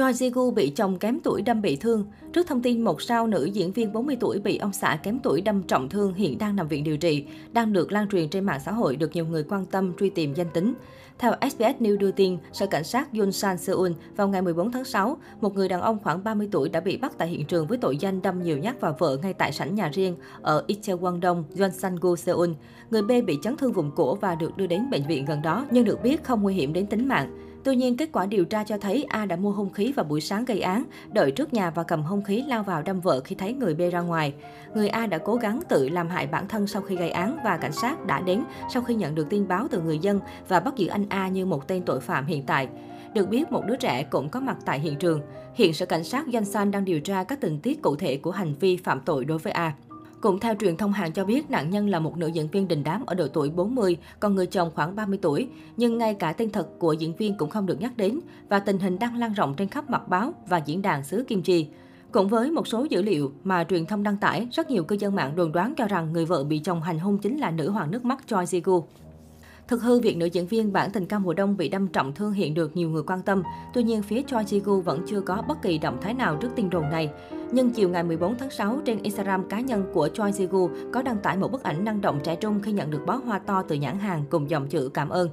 Choi ji bị chồng kém tuổi đâm bị thương. Trước thông tin một sao nữ diễn viên 40 tuổi bị ông xã kém tuổi đâm trọng thương hiện đang nằm viện điều trị, đang được lan truyền trên mạng xã hội được nhiều người quan tâm truy tìm danh tính. Theo SBS News đưa tin, Sở Cảnh sát Yunsan Seoul vào ngày 14 tháng 6, một người đàn ông khoảng 30 tuổi đã bị bắt tại hiện trường với tội danh đâm nhiều nhát vào vợ ngay tại sảnh nhà riêng ở Itaewon-dong, Yonsan-gu, Seoul. Người B bị chấn thương vùng cổ và được đưa đến bệnh viện gần đó, nhưng được biết không nguy hiểm đến tính mạng. Tuy nhiên, kết quả điều tra cho thấy A đã mua hung khí vào buổi sáng gây án, đợi trước nhà và cầm hung khí lao vào đâm vợ khi thấy người B ra ngoài. Người A đã cố gắng tự làm hại bản thân sau khi gây án và cảnh sát đã đến sau khi nhận được tin báo từ người dân và bắt giữ anh A như một tên tội phạm hiện tại. Được biết, một đứa trẻ cũng có mặt tại hiện trường. Hiện Sở Cảnh sát Yonsan đang điều tra các tình tiết cụ thể của hành vi phạm tội đối với A. Cũng theo truyền thông Hàn cho biết, nạn nhân là một nữ diễn viên đình đám ở độ tuổi 40, còn người chồng khoảng 30 tuổi. Nhưng ngay cả tên thật của diễn viên cũng không được nhắc đến, và tình hình đang lan rộng trên khắp mặt báo và diễn đàn xứ Kim Chi. Cũng với một số dữ liệu mà truyền thông đăng tải, rất nhiều cư dân mạng đồn đoán cho rằng người vợ bị chồng hành hung chính là nữ hoàng nước mắt Choi Ji-gu. Thực hư, việc nữ diễn viên bản tình ca mùa đông bị đâm trọng thương hiện được nhiều người quan tâm. Tuy nhiên, phía Choi Ji-gu vẫn chưa có bất kỳ động thái nào trước tin đồn này. Nhưng chiều ngày 14 tháng 6, trên Instagram cá nhân của Choi Ji-gu có đăng tải một bức ảnh năng động trẻ trung khi nhận được bó hoa to từ nhãn hàng cùng dòng chữ cảm ơn.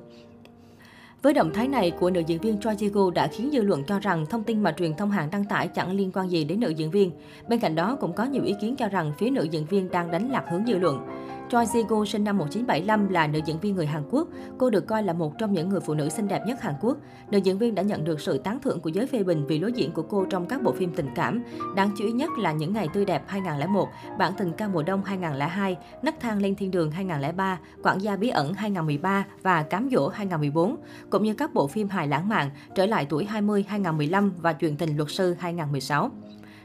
Với động thái này của nữ diễn viên Choi ji đã khiến dư luận cho rằng thông tin mà truyền thông Hàn đăng tải chẳng liên quan gì đến nữ diễn viên. Bên cạnh đó cũng có nhiều ý kiến cho rằng phía nữ diễn viên đang đánh lạc hướng dư luận. Choi Ji-gu sinh năm 1975 là nữ diễn viên người Hàn Quốc. Cô được coi là một trong những người phụ nữ xinh đẹp nhất Hàn Quốc. Nữ diễn viên đã nhận được sự tán thưởng của giới phê bình vì lối diễn của cô trong các bộ phim tình cảm. Đáng chú ý nhất là Những ngày tươi đẹp 2001, Bản tình ca mùa đông 2002, Nấc thang lên thiên đường 2003, Quản gia bí ẩn 2013 và Cám dỗ 2014, cũng như các bộ phim hài lãng mạn Trở lại tuổi 20 2015 và Chuyện tình luật sư 2016.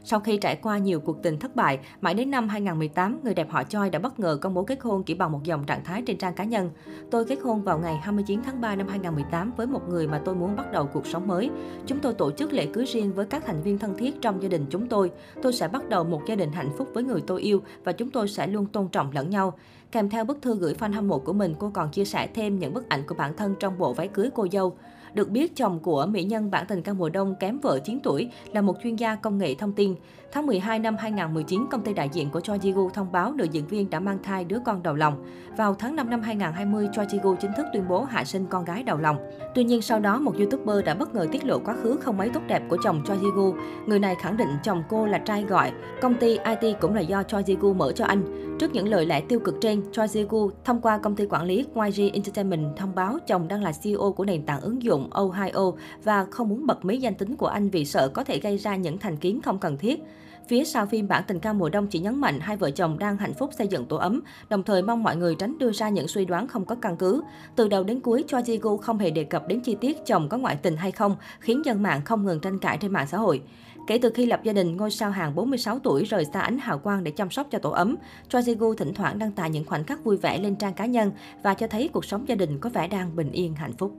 Sau khi trải qua nhiều cuộc tình thất bại, mãi đến năm 2018, người đẹp họ Choi đã bất ngờ công bố kết hôn chỉ bằng một dòng trạng thái trên trang cá nhân. Tôi kết hôn vào ngày 29 tháng 3 năm 2018 với một người mà tôi muốn bắt đầu cuộc sống mới. Chúng tôi tổ chức lễ cưới riêng với các thành viên thân thiết trong gia đình chúng tôi. Tôi sẽ bắt đầu một gia đình hạnh phúc với người tôi yêu và chúng tôi sẽ luôn tôn trọng lẫn nhau. Kèm theo bức thư gửi fan hâm mộ của mình, cô còn chia sẻ thêm những bức ảnh của bản thân trong bộ váy cưới cô dâu. Được biết, chồng của mỹ nhân bản tình ca mùa đông kém vợ 9 tuổi là một chuyên gia công nghệ thông tin. Tháng 12 năm 2019, công ty đại diện của Choi Ji-gu thông báo nữ diễn viên đã mang thai đứa con đầu lòng. Vào tháng 5 năm 2020, Choi Ji-gu chính thức tuyên bố hạ sinh con gái đầu lòng. Tuy nhiên sau đó, một YouTuber đã bất ngờ tiết lộ quá khứ không mấy tốt đẹp của chồng Choi Ji-gu. Người này khẳng định chồng cô là trai gọi. Công ty IT cũng là do Choi Ji-gu mở cho anh. Trước những lời lẽ tiêu cực trên, Choi Ji-gu thông qua công ty quản lý YG Entertainment thông báo chồng đang là CEO của nền tảng ứng dụng Ohio và không muốn bật mí danh tính của anh vì sợ có thể gây ra những thành kiến không cần thiết. Phía sau phim bản tình ca mùa đông chỉ nhấn mạnh hai vợ chồng đang hạnh phúc xây dựng tổ ấm, đồng thời mong mọi người tránh đưa ra những suy đoán không có căn cứ. Từ đầu đến cuối, Choi Ji-gu không hề đề cập đến chi tiết chồng có ngoại tình hay không, khiến dân mạng không ngừng tranh cãi trên mạng xã hội. Kể từ khi lập gia đình, ngôi sao hàng 46 tuổi rời xa ánh hào quang để chăm sóc cho tổ ấm, Choi Ji-gu thỉnh thoảng đăng tải những khoảnh khắc vui vẻ lên trang cá nhân và cho thấy cuộc sống gia đình có vẻ đang bình yên hạnh phúc.